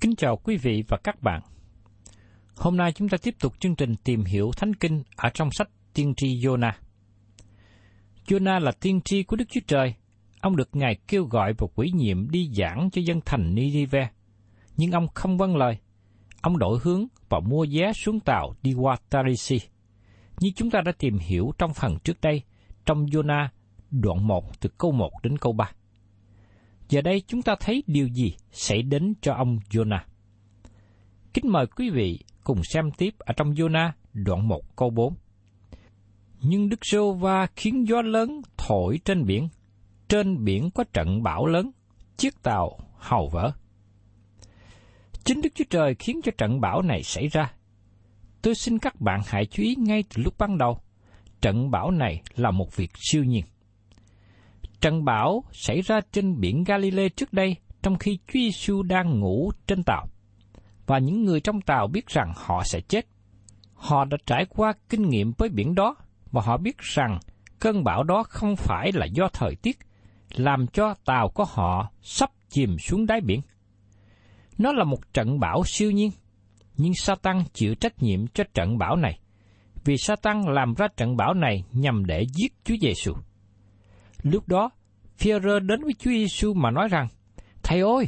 Kính chào quý vị và các bạn. Hôm nay chúng ta tiếp tục chương trình tìm hiểu Thánh Kinh ở trong sách Tiên tri Jonah. Jonah là tiên tri của Đức Chúa Trời. Ông được Ngài kêu gọi và quỷ nhiệm đi giảng cho dân thành Nineveh. Nhưng ông không vâng lời. Ông đổi hướng và mua vé xuống tàu đi qua Tarisi. Như chúng ta đã tìm hiểu trong phần trước đây, trong Jonah đoạn 1 từ câu 1 đến câu 3. Giờ đây chúng ta thấy điều gì xảy đến cho ông Jonah. Kính mời quý vị cùng xem tiếp ở trong Jonah đoạn 1 câu 4. Nhưng Đức Sô Va khiến gió lớn thổi trên biển. Trên biển có trận bão lớn, chiếc tàu hầu vỡ. Chính Đức Chúa Trời khiến cho trận bão này xảy ra. Tôi xin các bạn hãy chú ý ngay từ lúc ban đầu, trận bão này là một việc siêu nhiên. Trận bão xảy ra trên biển Galilee trước đây trong khi Chúa Giêsu đang ngủ trên tàu. Và những người trong tàu biết rằng họ sẽ chết. Họ đã trải qua kinh nghiệm với biển đó và họ biết rằng cơn bão đó không phải là do thời tiết, làm cho tàu của họ sắp chìm xuống đáy biển. Nó là một trận bão siêu nhiên, nhưng Satan chịu trách nhiệm cho trận bão này, vì Satan làm ra trận bão này nhằm để giết Chúa Giêsu. Lúc đó, Führer đến với Chúa Giêsu mà nói rằng, Thầy ơi,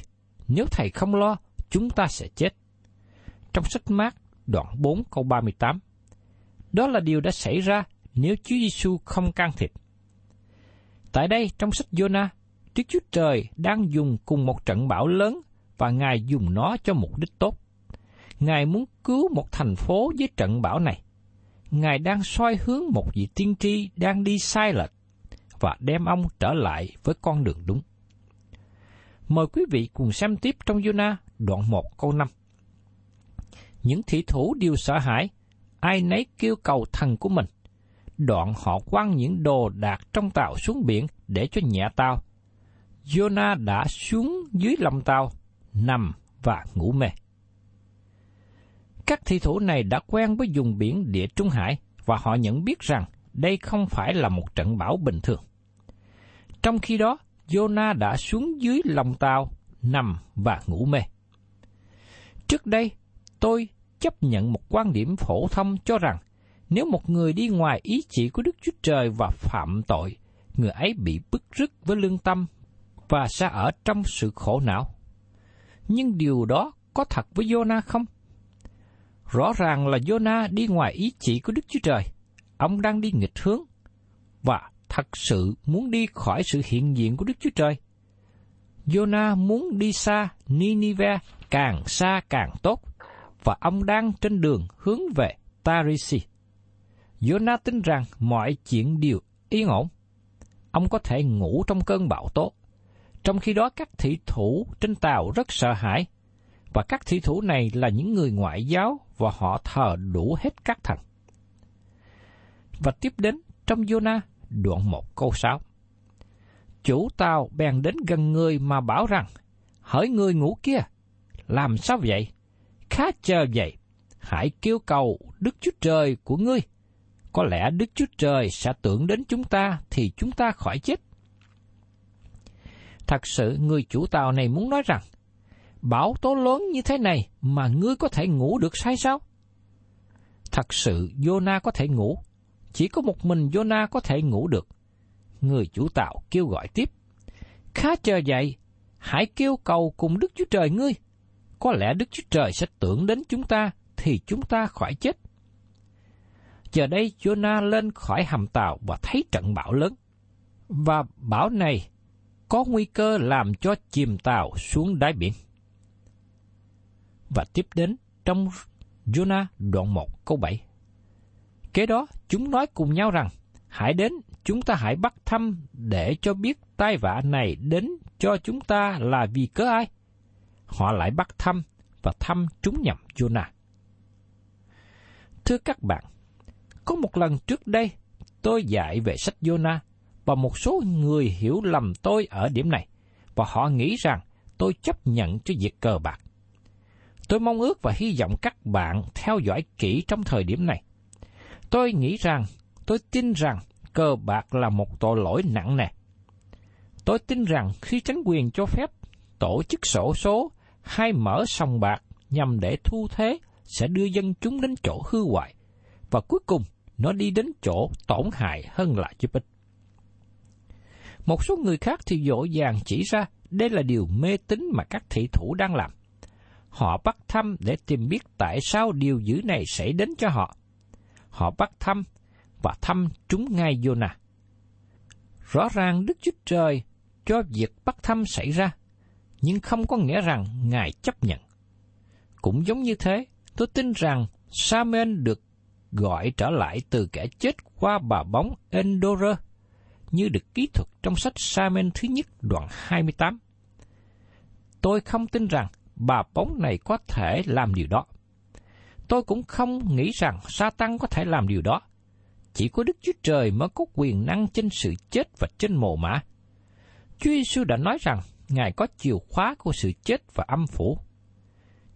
nếu Thầy không lo, chúng ta sẽ chết. Trong sách mát đoạn 4 câu 38. Đó là điều đã xảy ra nếu Chúa Giêsu không can thiệp. Tại đây, trong sách Jonah, Đức Chúa Trời đang dùng cùng một trận bão lớn và Ngài dùng nó cho mục đích tốt. Ngài muốn cứu một thành phố với trận bão này. Ngài đang soi hướng một vị tiên tri đang đi sai lệch và đem ông trở lại với con đường đúng. Mời quý vị cùng xem tiếp trong Jonah đoạn 1 câu 5. Những thị thủ đều sợ hãi, ai nấy kêu cầu thần của mình. Đoạn họ quăng những đồ đạc trong tàu xuống biển để cho nhẹ tàu. Jonah đã xuống dưới lòng tàu, nằm và ngủ mê. Các thị thủ này đã quen với vùng biển địa Trung Hải và họ nhận biết rằng đây không phải là một trận bão bình thường. Trong khi đó, Jonah đã xuống dưới lòng tàu, nằm và ngủ mê. Trước đây, tôi chấp nhận một quan điểm phổ thông cho rằng nếu một người đi ngoài ý chỉ của Đức Chúa Trời và phạm tội, người ấy bị bức rứt với lương tâm và sẽ ở trong sự khổ não. Nhưng điều đó có thật với Jonah không? Rõ ràng là Jonah đi ngoài ý chỉ của Đức Chúa Trời. Ông đang đi nghịch hướng và thật sự muốn đi khỏi sự hiện diện của Đức Chúa Trời. Jonah muốn đi xa Ninive càng xa càng tốt và ông đang trên đường hướng về Tarisi. Jonah tin rằng mọi chuyện đều yên ổn. Ông có thể ngủ trong cơn bão tố. Trong khi đó các thị thủ trên tàu rất sợ hãi, và các thị thủ này là những người ngoại giáo và họ thờ đủ hết các thần. Và tiếp đến trong Jonah đoạn 1 câu 6. Chủ tàu bèn đến gần người mà bảo rằng, hỡi người ngủ kia, làm sao vậy? Khá chờ vậy, hãy kêu cầu Đức Chúa Trời của ngươi. Có lẽ Đức Chúa Trời sẽ tưởng đến chúng ta thì chúng ta khỏi chết. Thật sự người chủ tàu này muốn nói rằng, bão tố lớn như thế này mà ngươi có thể ngủ được sai sao? Thật sự Jonah có thể ngủ, chỉ có một mình Jonah có thể ngủ được. Người chủ tạo kêu gọi tiếp, khá chờ vậy, hãy kêu cầu cùng Đức Chúa Trời ngươi. Có lẽ Đức Chúa Trời sẽ tưởng đến chúng ta thì chúng ta khỏi chết. Giờ đây Jonah lên khỏi hầm tàu và thấy trận bão lớn. Và bão này có nguy cơ làm cho chìm tàu xuống đáy biển. Và tiếp đến trong Jonah đoạn 1 câu 7. Kế đó, chúng nói cùng nhau rằng, hãy đến, chúng ta hãy bắt thăm để cho biết tai vạ này đến cho chúng ta là vì cớ ai. Họ lại bắt thăm và thăm trúng nhầm Jonah. Thưa các bạn, có một lần trước đây, tôi dạy về sách Jonah và một số người hiểu lầm tôi ở điểm này và họ nghĩ rằng tôi chấp nhận cho việc cờ bạc. Tôi mong ước và hy vọng các bạn theo dõi kỹ trong thời điểm này. Tôi nghĩ rằng, tôi tin rằng cờ bạc là một tội lỗi nặng nề. Tôi tin rằng khi chính quyền cho phép tổ chức sổ số hay mở sòng bạc nhằm để thu thế sẽ đưa dân chúng đến chỗ hư hoại và cuối cùng nó đi đến chỗ tổn hại hơn là giúp ích. Một số người khác thì dỗ dàng chỉ ra đây là điều mê tín mà các thị thủ đang làm. Họ bắt thăm để tìm biết tại sao điều dữ này xảy đến cho họ. Họ bắt thăm và thăm chúng ngay Jonah. Rõ ràng Đức Chúa Trời cho việc bắt thăm xảy ra, nhưng không có nghĩa rằng Ngài chấp nhận. Cũng giống như thế, tôi tin rằng Samuel được gọi trở lại từ kẻ chết qua bà bóng Endor, như được ký thuật trong sách Samuel thứ nhất đoạn 28. Tôi không tin rằng bà bóng này có thể làm điều đó. Tôi cũng không nghĩ rằng Satan có thể làm điều đó. Chỉ có Đức Chúa Trời mới có quyền năng trên sự chết và trên mồ mã. Chúa Giêsu đã nói rằng Ngài có chìa khóa của sự chết và âm phủ.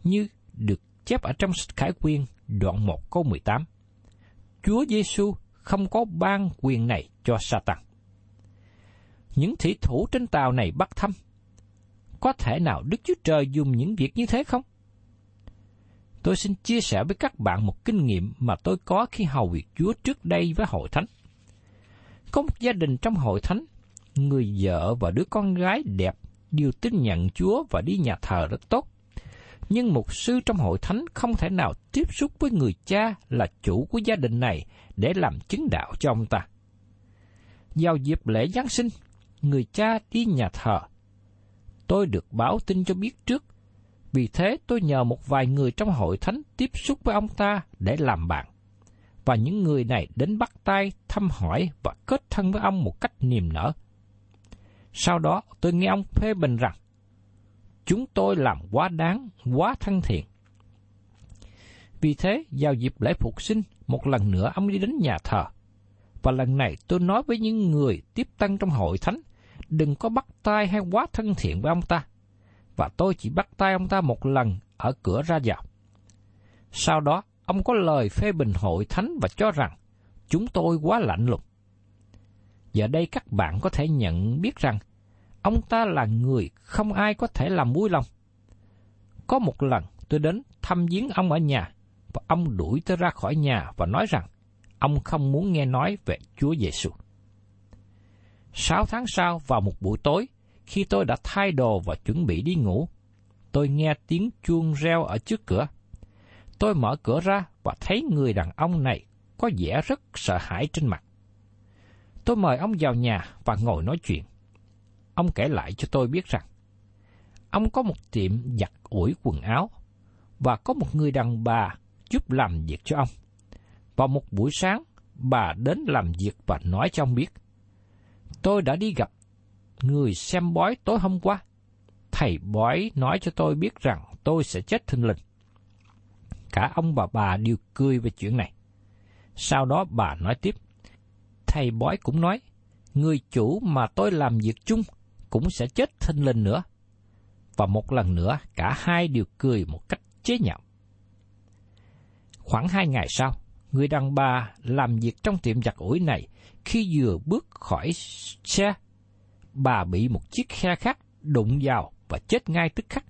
Như được chép ở trong sách Khải Quyên, đoạn 1 câu 18. Chúa Giêsu không có ban quyền này cho Satan. Những thủy thủ trên tàu này bắt thăm. Có thể nào Đức Chúa Trời dùng những việc như thế không? Tôi xin chia sẻ với các bạn một kinh nghiệm mà tôi có khi hầu việc Chúa trước đây với hội thánh. Có một gia đình trong hội thánh, người vợ và đứa con gái đẹp đều tin nhận Chúa và đi nhà thờ rất tốt. Nhưng một sư trong hội thánh không thể nào tiếp xúc với người cha là chủ của gia đình này để làm chứng đạo cho ông ta. Vào dịp lễ Giáng sinh, người cha đi nhà thờ. Tôi được báo tin cho biết trước vì thế tôi nhờ một vài người trong hội thánh tiếp xúc với ông ta để làm bạn. Và những người này đến bắt tay, thăm hỏi và kết thân với ông một cách niềm nở. Sau đó tôi nghe ông phê bình rằng, chúng tôi làm quá đáng, quá thân thiện. Vì thế, vào dịp lễ phục sinh, một lần nữa ông đi đến nhà thờ. Và lần này tôi nói với những người tiếp tân trong hội thánh, đừng có bắt tay hay quá thân thiện với ông ta và tôi chỉ bắt tay ông ta một lần ở cửa ra vào. Sau đó, ông có lời phê bình hội thánh và cho rằng chúng tôi quá lạnh lùng. Giờ đây các bạn có thể nhận biết rằng ông ta là người không ai có thể làm vui lòng. Có một lần tôi đến thăm viếng ông ở nhà và ông đuổi tôi ra khỏi nhà và nói rằng ông không muốn nghe nói về Chúa Giêsu. Sáu tháng sau vào một buổi tối, khi tôi đã thay đồ và chuẩn bị đi ngủ, tôi nghe tiếng chuông reo ở trước cửa. Tôi mở cửa ra và thấy người đàn ông này có vẻ rất sợ hãi trên mặt. Tôi mời ông vào nhà và ngồi nói chuyện. Ông kể lại cho tôi biết rằng, ông có một tiệm giặt ủi quần áo và có một người đàn bà giúp làm việc cho ông. Vào một buổi sáng, bà đến làm việc và nói cho ông biết. Tôi đã đi gặp người xem bói tối hôm qua. Thầy bói nói cho tôi biết rằng tôi sẽ chết thinh linh. Cả ông và bà đều cười về chuyện này. Sau đó bà nói tiếp. Thầy bói cũng nói, người chủ mà tôi làm việc chung cũng sẽ chết thinh linh nữa. Và một lần nữa, cả hai đều cười một cách chế nhạo. Khoảng hai ngày sau, người đàn bà làm việc trong tiệm giặt ủi này khi vừa bước khỏi xe, bà bị một chiếc khe khác đụng vào và chết ngay tức khắc.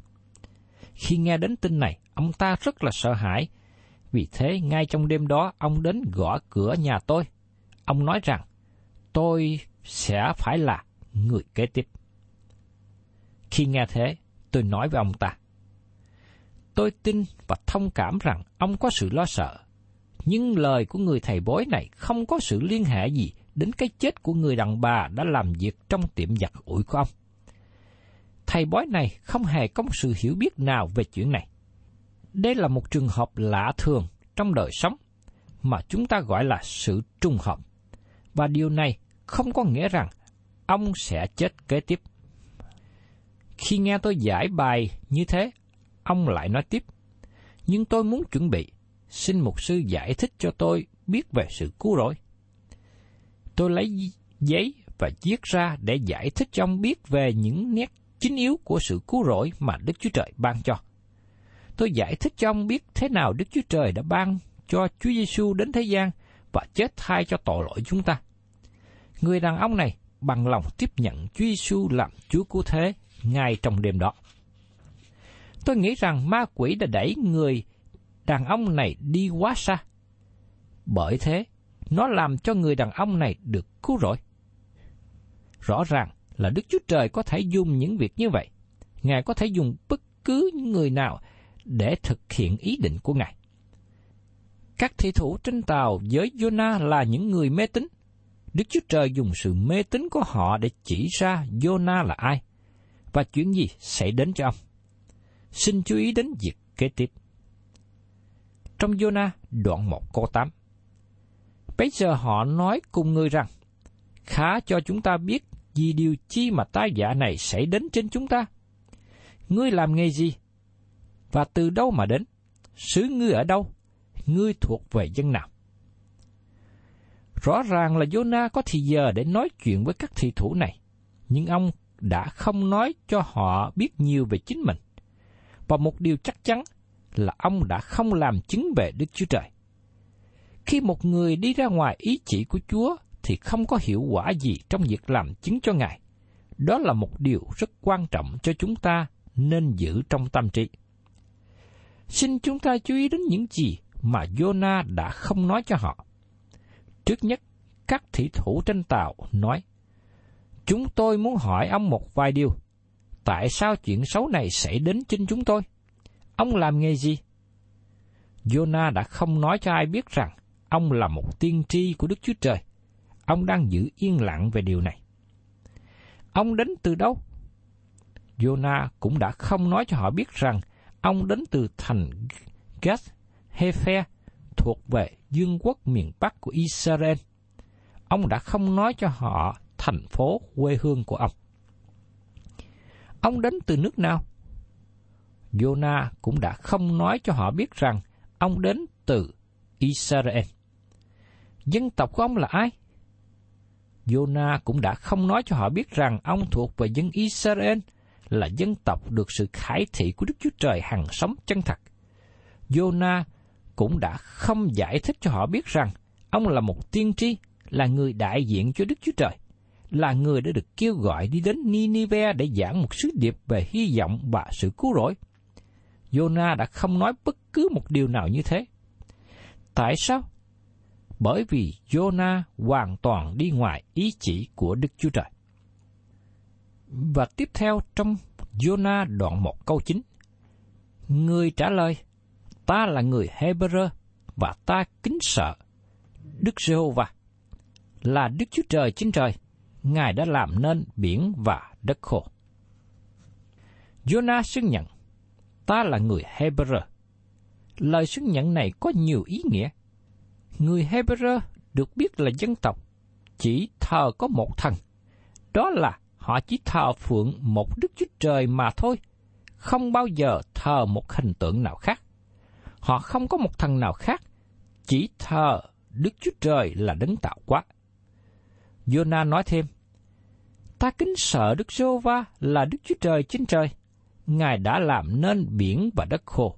Khi nghe đến tin này, ông ta rất là sợ hãi. Vì thế, ngay trong đêm đó, ông đến gõ cửa nhà tôi. Ông nói rằng, tôi sẽ phải là người kế tiếp. Khi nghe thế, tôi nói với ông ta, tôi tin và thông cảm rằng ông có sự lo sợ. Nhưng lời của người thầy bói này không có sự liên hệ gì đến cái chết của người đàn bà đã làm việc trong tiệm giặt ủi của ông. Thầy bói này không hề có một sự hiểu biết nào về chuyện này. Đây là một trường hợp lạ thường trong đời sống mà chúng ta gọi là sự trùng hợp. Và điều này không có nghĩa rằng ông sẽ chết kế tiếp. Khi nghe tôi giải bài như thế, ông lại nói tiếp. Nhưng tôi muốn chuẩn bị, xin mục sư giải thích cho tôi biết về sự cứu rỗi. Tôi lấy giấy và viết ra để giải thích cho ông biết về những nét chính yếu của sự cứu rỗi mà Đức Chúa Trời ban cho. Tôi giải thích cho ông biết thế nào Đức Chúa Trời đã ban cho Chúa Giêsu đến thế gian và chết thay cho tội lỗi chúng ta. Người đàn ông này bằng lòng tiếp nhận Chúa Giêsu làm Chúa cứu thế ngay trong đêm đó. Tôi nghĩ rằng ma quỷ đã đẩy người đàn ông này đi quá xa. Bởi thế, nó làm cho người đàn ông này được cứu rỗi. Rõ ràng là Đức Chúa Trời có thể dùng những việc như vậy. Ngài có thể dùng bất cứ những người nào để thực hiện ý định của Ngài. Các thị thủ trên tàu với Jonah là những người mê tín. Đức Chúa Trời dùng sự mê tín của họ để chỉ ra Jonah là ai và chuyện gì sẽ đến cho ông. Xin chú ý đến việc kế tiếp. Trong Jonah đoạn 1 câu 8 Bây giờ họ nói cùng ngươi rằng, khá cho chúng ta biết vì điều chi mà tai giả này xảy đến trên chúng ta. Ngươi làm nghề gì? Và từ đâu mà đến? Xứ ngươi ở đâu? Ngươi thuộc về dân nào? Rõ ràng là Jonah có thì giờ để nói chuyện với các thị thủ này, nhưng ông đã không nói cho họ biết nhiều về chính mình. Và một điều chắc chắn là ông đã không làm chứng về Đức Chúa Trời. Khi một người đi ra ngoài ý chỉ của Chúa thì không có hiệu quả gì trong việc làm chứng cho Ngài. Đó là một điều rất quan trọng cho chúng ta nên giữ trong tâm trí. Xin chúng ta chú ý đến những gì mà Jonah đã không nói cho họ. Trước nhất, các thị thủ trên tàu nói, Chúng tôi muốn hỏi ông một vài điều. Tại sao chuyện xấu này xảy đến trên chúng tôi? Ông làm nghề gì? Jonah đã không nói cho ai biết rằng ông là một tiên tri của Đức Chúa Trời. Ông đang giữ yên lặng về điều này. Ông đến từ đâu? Jonah cũng đã không nói cho họ biết rằng ông đến từ thành Gath Hefer thuộc về dương quốc miền Bắc của Israel. Ông đã không nói cho họ thành phố quê hương của ông. Ông đến từ nước nào? Jonah cũng đã không nói cho họ biết rằng ông đến từ Israel. Dân tộc của ông là ai? Jonah cũng đã không nói cho họ biết rằng ông thuộc về dân Israel là dân tộc được sự khải thị của Đức Chúa Trời hằng sống chân thật. Jonah cũng đã không giải thích cho họ biết rằng ông là một tiên tri, là người đại diện cho Đức Chúa Trời, là người đã được kêu gọi đi đến Ninive để giảng một sứ điệp về hy vọng và sự cứu rỗi. Jonah đã không nói bất cứ một điều nào như thế. Tại sao? Bởi vì Jonah hoàn toàn đi ngoài ý chỉ của Đức Chúa Trời. Và tiếp theo trong Jonah đoạn 1 câu 9, Người trả lời, ta là người Hebrew và ta kính sợ Đức Giê-hô-va là Đức Chúa Trời trên trời, Ngài đã làm nên biển và đất khô. Jonah xưng nhận, ta là người Hebrew. Lời xưng nhận này có nhiều ý nghĩa. Người Hebrew được biết là dân tộc chỉ thờ có một thần. Đó là họ chỉ thờ phượng một Đức Chúa Trời mà thôi, không bao giờ thờ một hình tượng nào khác. Họ không có một thần nào khác, chỉ thờ Đức Chúa Trời là đấng tạo hóa. Jonah nói thêm, Ta kính sợ Đức giê va là Đức Chúa Trời trên trời. Ngài đã làm nên biển và đất khô.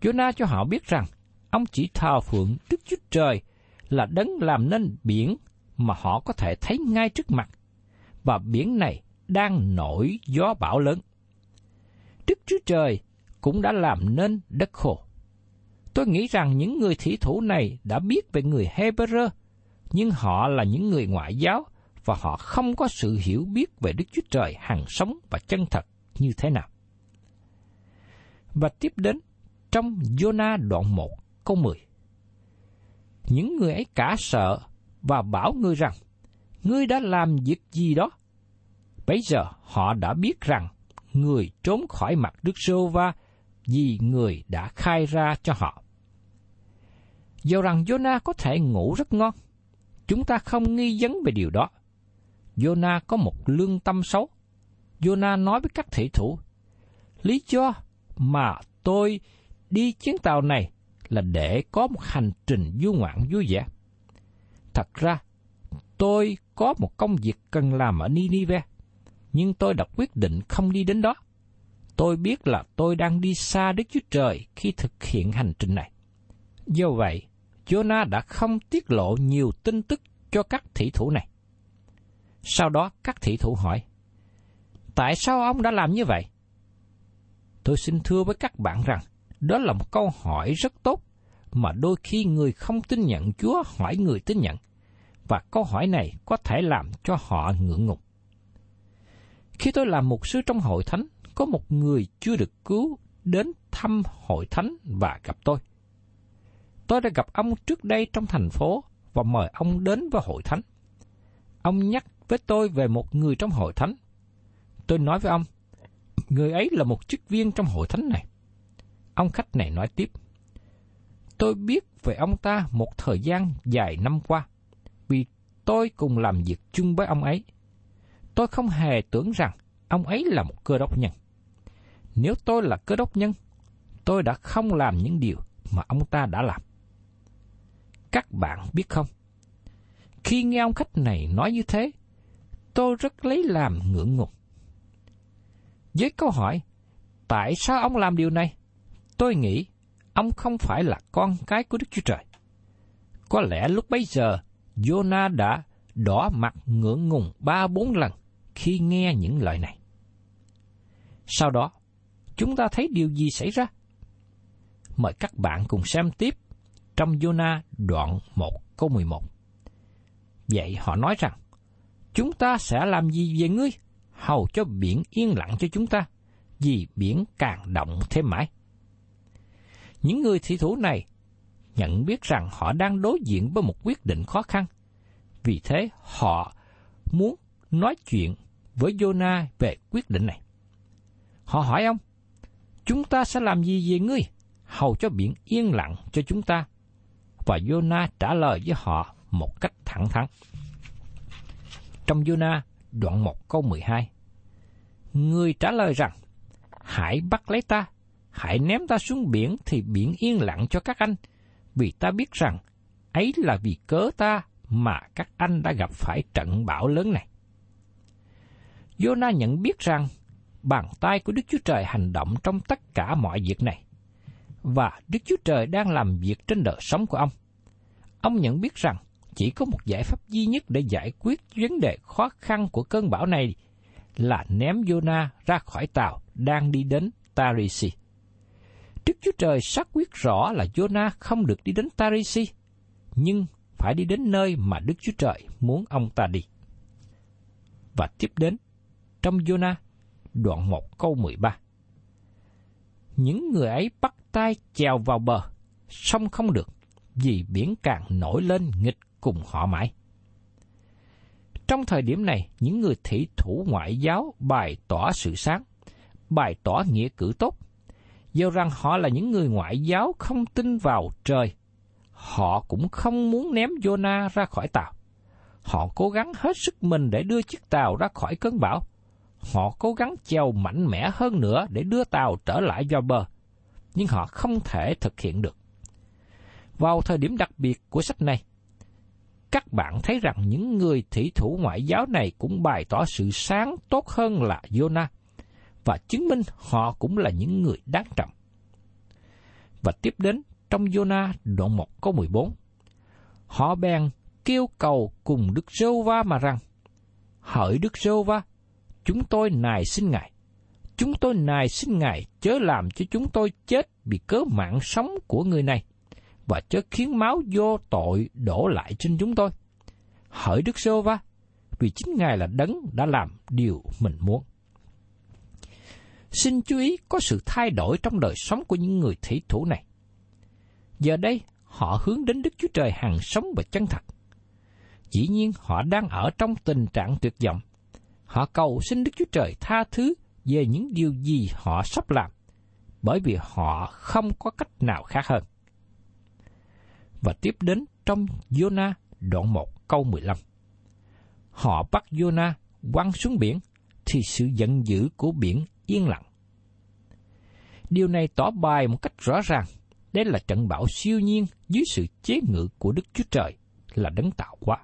Jonah cho họ biết rằng, ông chỉ thờ phượng Đức Chúa Trời là đấng làm nên biển mà họ có thể thấy ngay trước mặt. Và biển này đang nổi gió bão lớn. Đức Chúa Trời cũng đã làm nên đất khô. Tôi nghĩ rằng những người thủy thủ này đã biết về người Hebrew, nhưng họ là những người ngoại giáo và họ không có sự hiểu biết về Đức Chúa Trời hằng sống và chân thật như thế nào. Và tiếp đến trong Jonah đoạn 1 câu 10. Những người ấy cả sợ và bảo ngươi rằng, ngươi đã làm việc gì đó? Bây giờ họ đã biết rằng người trốn khỏi mặt Đức Sô Va vì người đã khai ra cho họ. Dù rằng Jonah có thể ngủ rất ngon, chúng ta không nghi vấn về điều đó. Jonah có một lương tâm xấu. Jonah nói với các thể thủ, lý do mà tôi đi chuyến tàu này là để có một hành trình du ngoạn vui vẻ. Thật ra, tôi có một công việc cần làm ở Ninive, nhưng tôi đã quyết định không đi đến đó. Tôi biết là tôi đang đi xa Đức Chúa Trời khi thực hiện hành trình này. Do vậy, Jonah đã không tiết lộ nhiều tin tức cho các thị thủ này. Sau đó các thị thủ hỏi, Tại sao ông đã làm như vậy? Tôi xin thưa với các bạn rằng, đó là một câu hỏi rất tốt mà đôi khi người không tin nhận Chúa hỏi người tin nhận, và câu hỏi này có thể làm cho họ ngượng ngùng. Khi tôi làm mục sư trong hội thánh, có một người chưa được cứu đến thăm hội thánh và gặp tôi. Tôi đã gặp ông trước đây trong thành phố và mời ông đến với hội thánh. Ông nhắc với tôi về một người trong hội thánh. Tôi nói với ông, người ấy là một chức viên trong hội thánh này. Ông khách này nói tiếp, tôi biết về ông ta một thời gian dài năm qua, vì tôi cùng làm việc chung với ông ấy. Tôi không hề tưởng rằng ông ấy là một cơ đốc nhân. Nếu tôi là cơ đốc nhân, tôi đã không làm những điều mà ông ta đã làm. Các bạn biết không? Khi nghe ông khách này nói như thế, tôi rất lấy làm ngưỡng ngùng. Với câu hỏi, tại sao ông làm điều này? Tôi nghĩ ông không phải là con cái của Đức Chúa Trời. Có lẽ lúc bấy giờ, Jonah đã đỏ mặt ngưỡng ngùng ba bốn lần khi nghe những lời này. Sau đó, chúng ta thấy điều gì xảy ra? Mời các bạn cùng xem tiếp trong Jonah đoạn 1 câu 11. Vậy họ nói rằng, chúng ta sẽ làm gì về ngươi, hầu cho biển yên lặng cho chúng ta, vì biển càng động thêm mãi. Những người thị thủ này nhận biết rằng họ đang đối diện với một quyết định khó khăn. Vì thế họ muốn nói chuyện với Jonah về quyết định này. Họ hỏi ông, chúng ta sẽ làm gì về ngươi, hầu cho biển yên lặng cho chúng ta và Jonah trả lời với họ một cách thẳng thắn. Trong Jonah đoạn 1 câu 12, Người trả lời rằng, hãy bắt lấy ta, hãy ném ta xuống biển thì biển yên lặng cho các anh, vì ta biết rằng ấy là vì cớ ta mà các anh đã gặp phải trận bão lớn này. Jonah nhận biết rằng bàn tay của Đức Chúa Trời hành động trong tất cả mọi việc này và Đức Chúa Trời đang làm việc trên đời sống của ông. Ông nhận biết rằng chỉ có một giải pháp duy nhất để giải quyết vấn đề khó khăn của cơn bão này là ném Jonah ra khỏi tàu đang đi đến Tarisi. Đức Chúa Trời xác quyết rõ là Jonah không được đi đến Tarisi, nhưng phải đi đến nơi mà Đức Chúa Trời muốn ông ta đi. Và tiếp đến, trong Jonah, đoạn 1 câu 13. những người ấy bắt tay chèo vào bờ, song không được, vì biển càng nổi lên nghịch cùng họ mãi. Trong thời điểm này, những người thị thủ ngoại giáo bày tỏ sự sáng, bày tỏ nghĩa cử tốt. Do rằng họ là những người ngoại giáo không tin vào trời, họ cũng không muốn ném Jonah ra khỏi tàu. Họ cố gắng hết sức mình để đưa chiếc tàu ra khỏi cơn bão. Họ cố gắng chèo mạnh mẽ hơn nữa để đưa tàu trở lại vào bờ, nhưng họ không thể thực hiện được. Vào thời điểm đặc biệt của sách này, các bạn thấy rằng những người thủy thủ ngoại giáo này cũng bày tỏ sự sáng tốt hơn là Jonah và chứng minh họ cũng là những người đáng trọng. Và tiếp đến trong Jonah đoạn 1 câu 14. Họ bèn kêu cầu cùng Đức Rô Va mà rằng, Hỡi Đức Rô Va, chúng tôi nài xin Ngài, chúng tôi nài xin Ngài chớ làm cho chúng tôi chết vì cớ mạng sống của người này, và chớ khiến máu vô tội đổ lại trên chúng tôi. Hỡi Đức Rô Va, vì chính Ngài là đấng đã làm điều mình muốn. Xin chú ý có sự thay đổi trong đời sống của những người thủy thủ này. Giờ đây, họ hướng đến Đức Chúa Trời hàng sống và chân thật. Dĩ nhiên họ đang ở trong tình trạng tuyệt vọng. Họ cầu xin Đức Chúa Trời tha thứ về những điều gì họ sắp làm, bởi vì họ không có cách nào khác hơn. Và tiếp đến trong Jonah đoạn 1 câu 15. Họ bắt Jonah quăng xuống biển, thì sự giận dữ của biển yên lặng. Điều này tỏ bài một cách rõ ràng, đây là trận bão siêu nhiên dưới sự chế ngự của Đức Chúa Trời là đấng tạo hóa.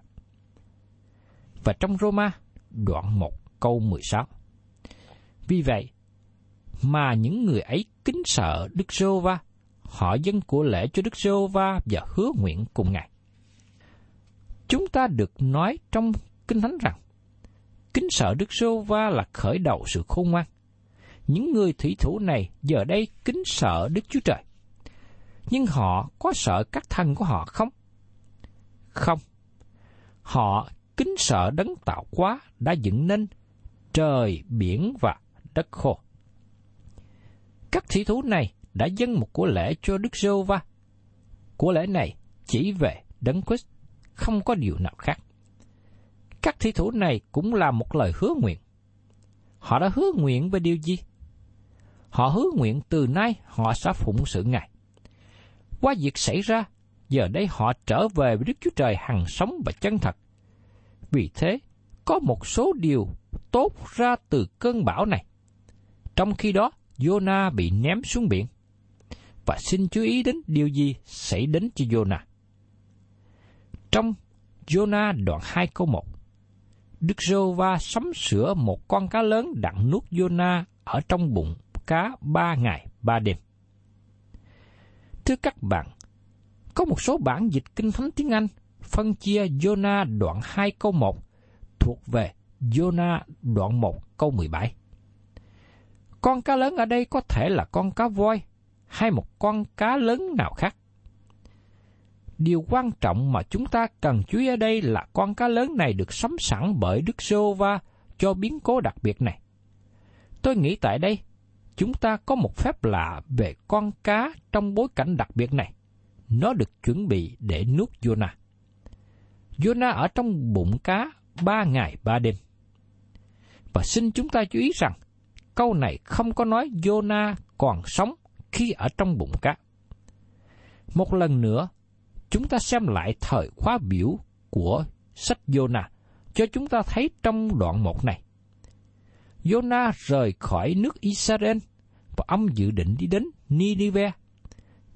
Và trong Roma, đoạn 1 câu 16. Vì vậy, mà những người ấy kính sợ Đức giê Va, họ dân của lễ cho Đức giê Va và hứa nguyện cùng Ngài. Chúng ta được nói trong Kinh Thánh rằng, kính sợ Đức giê Va là khởi đầu sự khôn ngoan những người thủy thủ này giờ đây kính sợ Đức Chúa Trời. Nhưng họ có sợ các thân của họ không? Không. Họ kính sợ đấng tạo hóa đã dựng nên trời, biển và đất khô. Các thủy thủ này đã dâng một của lễ cho Đức giê va Của lễ này chỉ về đấng Christ, không có điều nào khác. Các thủy thủ này cũng là một lời hứa nguyện. Họ đã hứa nguyện về điều gì? Họ hứa nguyện từ nay họ sẽ phụng sự Ngài. Qua việc xảy ra, giờ đây họ trở về với Đức Chúa Trời hằng sống và chân thật. Vì thế, có một số điều tốt ra từ cơn bão này. Trong khi đó, Jonah bị ném xuống biển. Và xin chú ý đến điều gì xảy đến cho Jonah. Trong Jonah đoạn 2 câu 1, Đức Rô Va sắm sửa một con cá lớn đặng nuốt Jonah ở trong bụng cá ba ngày ba đêm. Thưa các bạn, có một số bản dịch kinh thánh tiếng Anh phân chia Jonah đoạn 2 câu 1 thuộc về Jonah đoạn 1 câu 17. Con cá lớn ở đây có thể là con cá voi hay một con cá lớn nào khác. Điều quan trọng mà chúng ta cần chú ý ở đây là con cá lớn này được sắm sẵn bởi Đức Sô Va cho biến cố đặc biệt này. Tôi nghĩ tại đây chúng ta có một phép lạ về con cá trong bối cảnh đặc biệt này. Nó được chuẩn bị để nuốt Jonah. Jonah ở trong bụng cá ba ngày ba đêm. Và xin chúng ta chú ý rằng, câu này không có nói Jonah còn sống khi ở trong bụng cá. Một lần nữa, chúng ta xem lại thời khóa biểu của sách Jonah cho chúng ta thấy trong đoạn một này. Jonah rời khỏi nước Israel và ông dự định đi đến Ninive.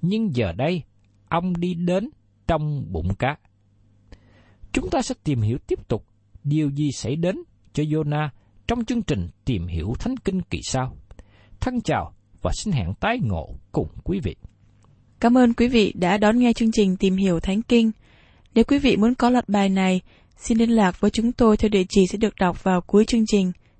Nhưng giờ đây, ông đi đến trong bụng cá. Chúng ta sẽ tìm hiểu tiếp tục điều gì xảy đến cho Jonah trong chương trình tìm hiểu Thánh Kinh kỳ sau. Thân chào và xin hẹn tái ngộ cùng quý vị. Cảm ơn quý vị đã đón nghe chương trình Tìm hiểu Thánh Kinh. Nếu quý vị muốn có loạt bài này, xin liên lạc với chúng tôi theo địa chỉ sẽ được đọc vào cuối chương trình.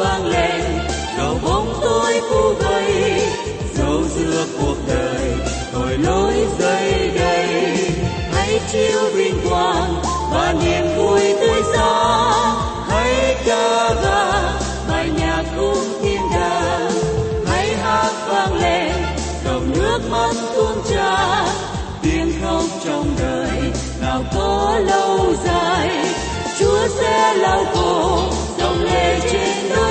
vang lên. Gầu bóng tôi khu gầy dấu dưa cuộc đời, tôi lối dây đây hãy chiếu vinh quang và niềm vui tươi sáng mắt tuôn trào tiếng khóc trong đời, nào có lâu dài. Chúa sẽ lau khô, dòng lệ trên đôi